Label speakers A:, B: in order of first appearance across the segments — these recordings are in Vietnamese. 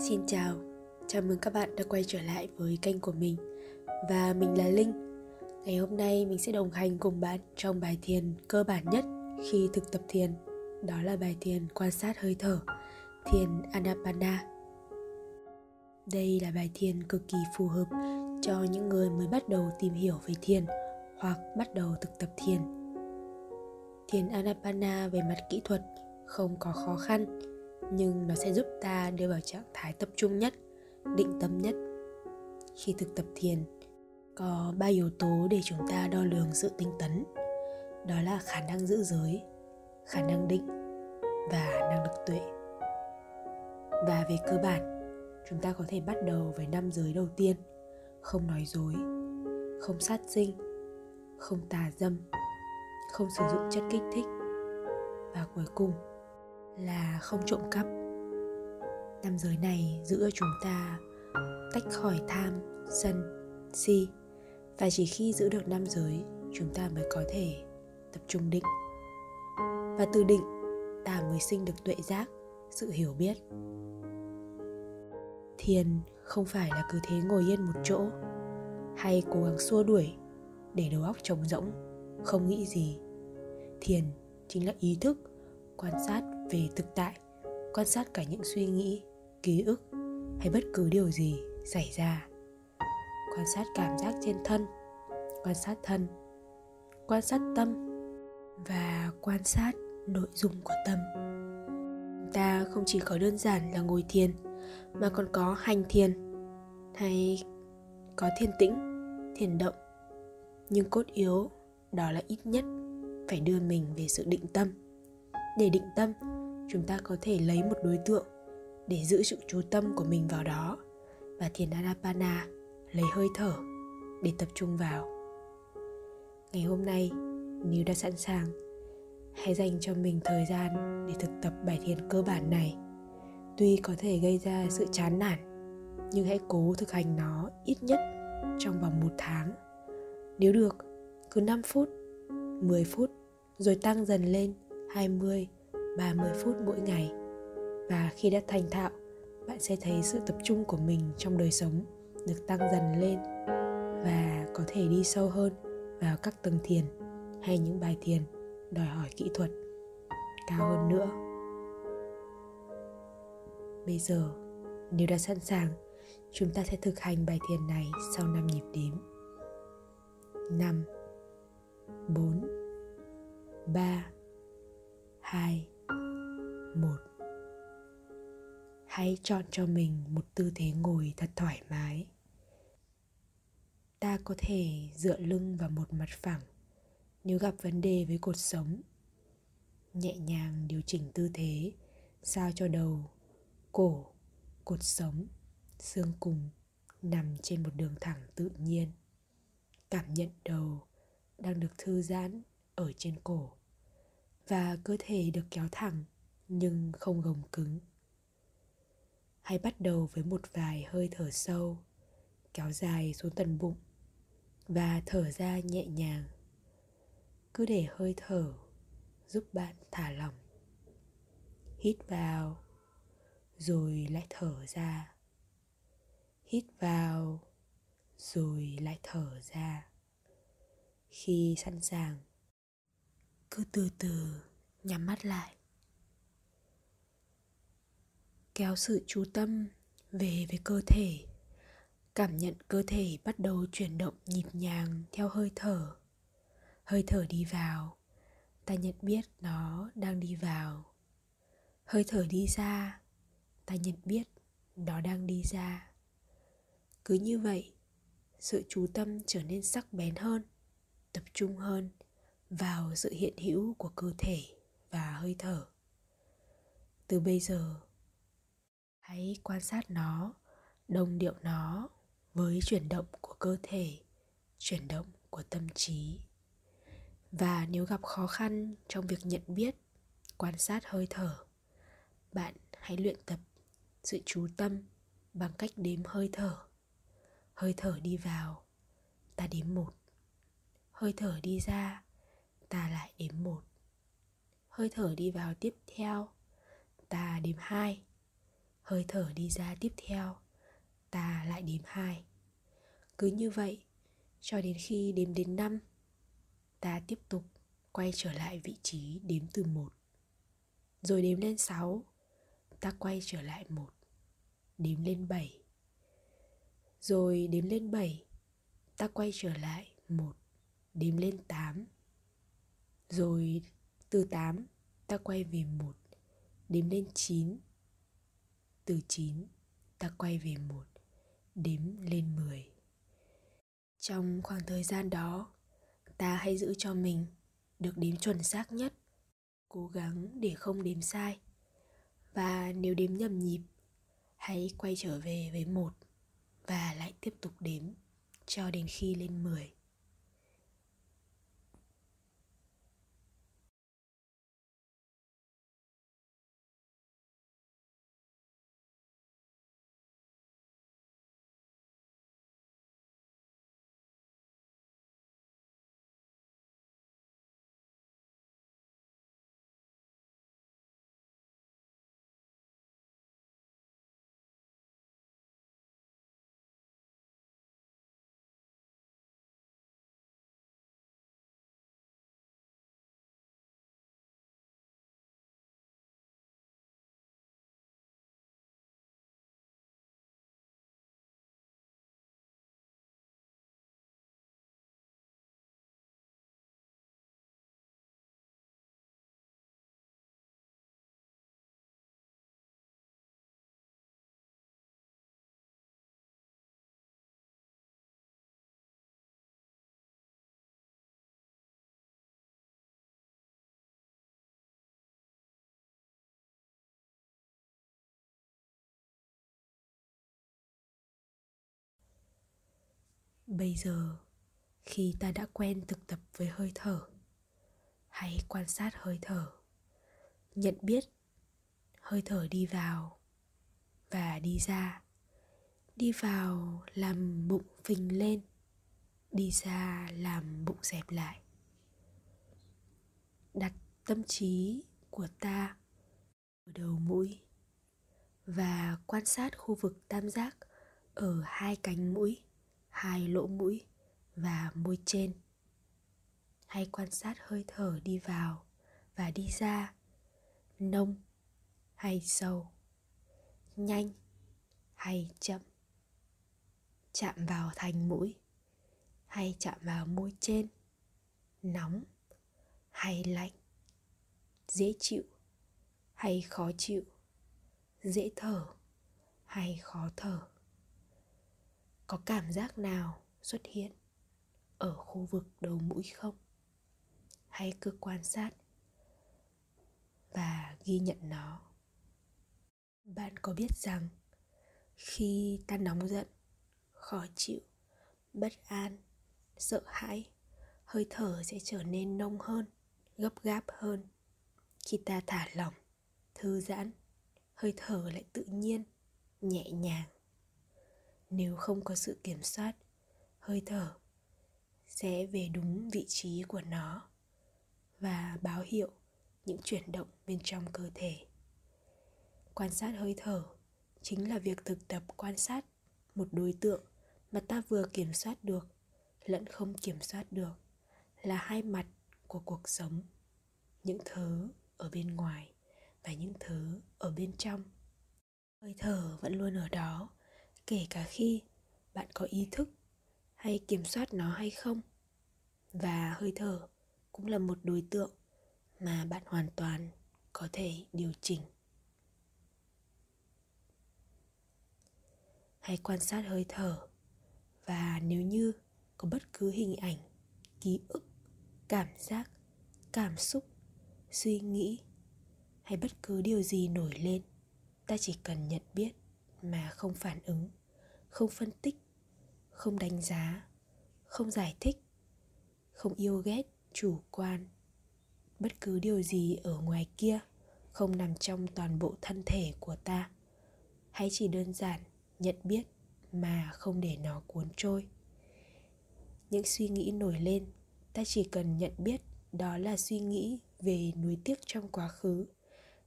A: Xin chào, chào mừng các bạn đã quay trở lại với kênh của mình. Và mình là Linh. Ngày hôm nay mình sẽ đồng hành cùng bạn trong bài thiền cơ bản nhất khi thực tập thiền. Đó là bài thiền quan sát hơi thở, thiền Anapana. Đây là bài thiền cực kỳ phù hợp cho những người mới bắt đầu tìm hiểu về thiền hoặc bắt đầu thực tập thiền. Thiền Anapana về mặt kỹ thuật không có khó khăn nhưng nó sẽ giúp ta đưa vào trạng thái tập trung nhất, định tâm nhất. Khi thực tập thiền, có ba yếu tố để chúng ta đo lường sự tinh tấn. Đó là khả năng giữ giới, khả năng định và năng lực tuệ. Và về cơ bản, chúng ta có thể bắt đầu với năm giới đầu tiên, không nói dối, không sát sinh, không tà dâm, không sử dụng chất kích thích. Và cuối cùng là không trộm cắp. Năm giới này giữ chúng ta tách khỏi tham, sân, si, và chỉ khi giữ được năm giới, chúng ta mới có thể tập trung định. Và từ định, ta mới sinh được tuệ giác, sự hiểu biết. Thiền không phải là cứ thế ngồi yên một chỗ, hay cố gắng xua đuổi để đầu óc trống rỗng, không nghĩ gì. Thiền chính là ý thức quan sát về thực tại, quan sát cả những suy nghĩ, ký ức hay bất cứ điều gì xảy ra. Quan sát cảm giác trên thân, quan sát thân, quan sát tâm và quan sát nội dung của tâm. Ta không chỉ có đơn giản là ngồi thiền, mà còn có hành thiền hay có thiền tĩnh, thiền động. Nhưng cốt yếu đó là ít nhất phải đưa mình về sự định tâm. Để định tâm chúng ta có thể lấy một đối tượng để giữ sự chú tâm của mình vào đó và thiền Anapana lấy hơi thở để tập trung vào. Ngày hôm nay, nếu đã sẵn sàng, hãy dành cho mình thời gian để thực tập bài thiền cơ bản này. Tuy có thể gây ra sự chán nản, nhưng hãy cố thực hành nó ít nhất trong vòng một tháng. Nếu được, cứ 5 phút, 10 phút, rồi tăng dần lên 20, 30 phút mỗi ngày. Và khi đã thành thạo, bạn sẽ thấy sự tập trung của mình trong đời sống được tăng dần lên và có thể đi sâu hơn vào các tầng thiền hay những bài thiền đòi hỏi kỹ thuật cao hơn nữa. Bây giờ, nếu đã sẵn sàng, chúng ta sẽ thực hành bài thiền này sau 5 nhịp đếm. 5 4 3 chọn cho mình một tư thế ngồi thật thoải mái. Ta có thể dựa lưng vào một mặt phẳng nếu gặp vấn đề với cột sống. Nhẹ nhàng điều chỉnh tư thế sao cho đầu, cổ, cột sống, xương cùng nằm trên một đường thẳng tự nhiên. Cảm nhận đầu đang được thư giãn ở trên cổ và cơ thể được kéo thẳng nhưng không gồng cứng hay bắt đầu với một vài hơi thở sâu, kéo dài xuống tận bụng và thở ra nhẹ nhàng. Cứ để hơi thở giúp bạn thả lỏng, hít vào, rồi lại thở ra. Hít vào, rồi lại thở ra. Khi sẵn sàng, cứ từ từ nhắm mắt lại kéo sự chú tâm về với cơ thể. Cảm nhận cơ thể bắt đầu chuyển động nhịp nhàng theo hơi thở. Hơi thở đi vào, ta nhận biết nó đang đi vào. Hơi thở đi ra, ta nhận biết nó đang đi ra. Cứ như vậy, sự chú tâm trở nên sắc bén hơn, tập trung hơn vào sự hiện hữu của cơ thể và hơi thở. Từ bây giờ hãy quan sát nó, đồng điệu nó với chuyển động của cơ thể, chuyển động của tâm trí. Và nếu gặp khó khăn trong việc nhận biết, quan sát hơi thở, bạn hãy luyện tập sự chú tâm bằng cách đếm hơi thở. Hơi thở đi vào, ta đếm một. Hơi thở đi ra, ta lại đếm một. Hơi thở đi vào tiếp theo, ta đếm hai hơi thở đi ra tiếp theo. Ta lại đếm hai. Cứ như vậy, cho đến khi đếm đến năm, ta tiếp tục quay trở lại vị trí đếm từ một. Rồi đếm lên sáu, ta quay trở lại một. Đếm lên bảy. Rồi đếm lên bảy, ta quay trở lại một. Đếm lên tám. Rồi từ tám, ta quay về một. Đếm lên chín từ chín, ta quay về một, đếm lên mười trong khoảng thời gian đó, ta hãy giữ cho mình được đếm chuẩn xác nhất, cố gắng để không đếm sai và nếu đếm nhầm nhịp, hãy quay trở về với một và lại tiếp tục đếm cho đến khi lên 10. Bây giờ, khi ta đã quen thực tập với hơi thở, hãy quan sát hơi thở. Nhận biết hơi thở đi vào và đi ra. Đi vào làm bụng phình lên, đi ra làm bụng dẹp lại. Đặt tâm trí của ta ở đầu mũi và quan sát khu vực tam giác ở hai cánh mũi hai lỗ mũi và môi trên. Hay quan sát hơi thở đi vào và đi ra, nông hay sâu, nhanh hay chậm. Chạm vào thành mũi hay chạm vào môi trên, nóng hay lạnh, dễ chịu hay khó chịu, dễ thở hay khó thở có cảm giác nào xuất hiện ở khu vực đầu mũi không? Hãy cứ quan sát và ghi nhận nó. Bạn có biết rằng khi ta nóng giận, khó chịu, bất an, sợ hãi, hơi thở sẽ trở nên nông hơn, gấp gáp hơn. Khi ta thả lỏng, thư giãn, hơi thở lại tự nhiên, nhẹ nhàng nếu không có sự kiểm soát, hơi thở, sẽ về đúng vị trí của nó và báo hiệu những chuyển động bên trong cơ thể. Quan sát hơi thở chính là việc thực tập quan sát một đối tượng mà ta vừa kiểm soát được lẫn không kiểm soát được là hai mặt của cuộc sống, những thứ ở bên ngoài và những thứ ở bên trong. Hơi thở vẫn luôn ở đó kể cả khi bạn có ý thức hay kiểm soát nó hay không. Và hơi thở cũng là một đối tượng mà bạn hoàn toàn có thể điều chỉnh. Hãy quan sát hơi thở và nếu như có bất cứ hình ảnh, ký ức, cảm giác, cảm xúc, suy nghĩ hay bất cứ điều gì nổi lên, ta chỉ cần nhận biết mà không phản ứng, không phân tích, không đánh giá, không giải thích, không yêu ghét chủ quan. Bất cứ điều gì ở ngoài kia không nằm trong toàn bộ thân thể của ta. Hãy chỉ đơn giản nhận biết mà không để nó cuốn trôi. Những suy nghĩ nổi lên, ta chỉ cần nhận biết đó là suy nghĩ về nuối tiếc trong quá khứ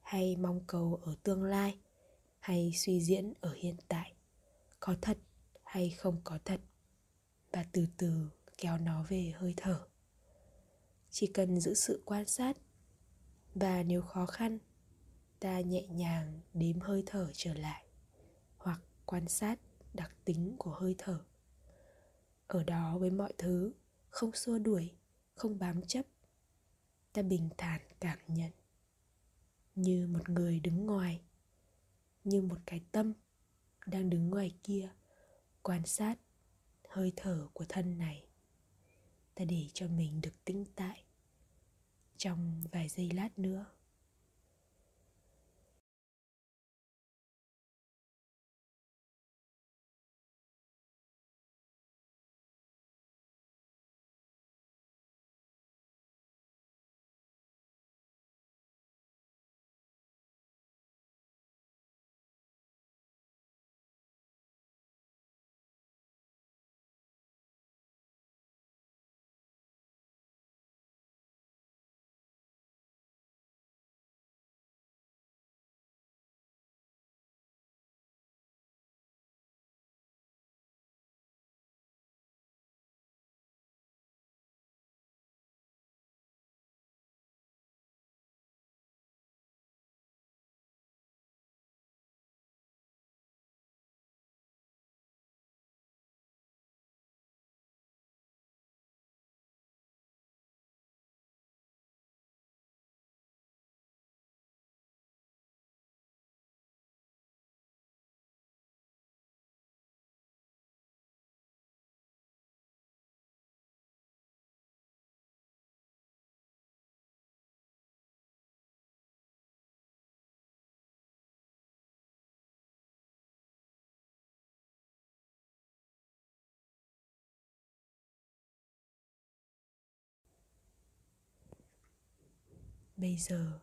A: hay mong cầu ở tương lai hay suy diễn ở hiện tại, có thật hay không có thật, và từ từ kéo nó về hơi thở. Chỉ cần giữ sự quan sát, và nếu khó khăn, ta nhẹ nhàng đếm hơi thở trở lại, hoặc quan sát đặc tính của hơi thở. Ở đó với mọi thứ, không xua đuổi, không bám chấp, ta bình thản cảm nhận. Như một người đứng ngoài như một cái tâm đang đứng ngoài kia, quan sát hơi thở của thân này. Ta để cho mình được tĩnh tại trong vài giây lát nữa. Bây giờ,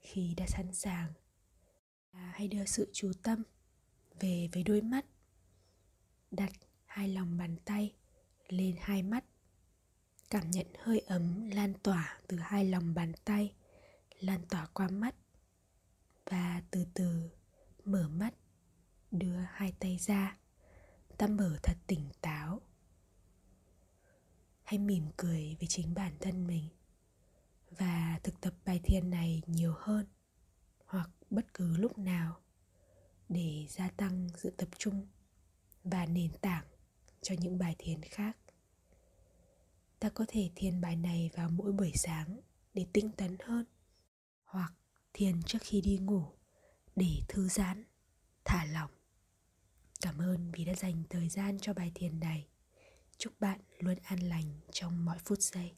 A: khi đã sẵn sàng hãy đưa sự chú tâm về với đôi mắt. Đặt hai lòng bàn tay lên hai mắt. Cảm nhận hơi ấm lan tỏa từ hai lòng bàn tay, lan tỏa qua mắt. Và từ từ mở mắt, đưa hai tay ra. Ta mở thật tỉnh táo. Hãy mỉm cười với chính bản thân mình và thực tập bài thiền này nhiều hơn hoặc bất cứ lúc nào để gia tăng sự tập trung và nền tảng cho những bài thiền khác. Ta có thể thiền bài này vào mỗi buổi sáng để tinh tấn hơn hoặc thiền trước khi đi ngủ để thư giãn, thả lỏng. Cảm ơn vì đã dành thời gian cho bài thiền này. Chúc bạn luôn an lành trong mọi phút giây.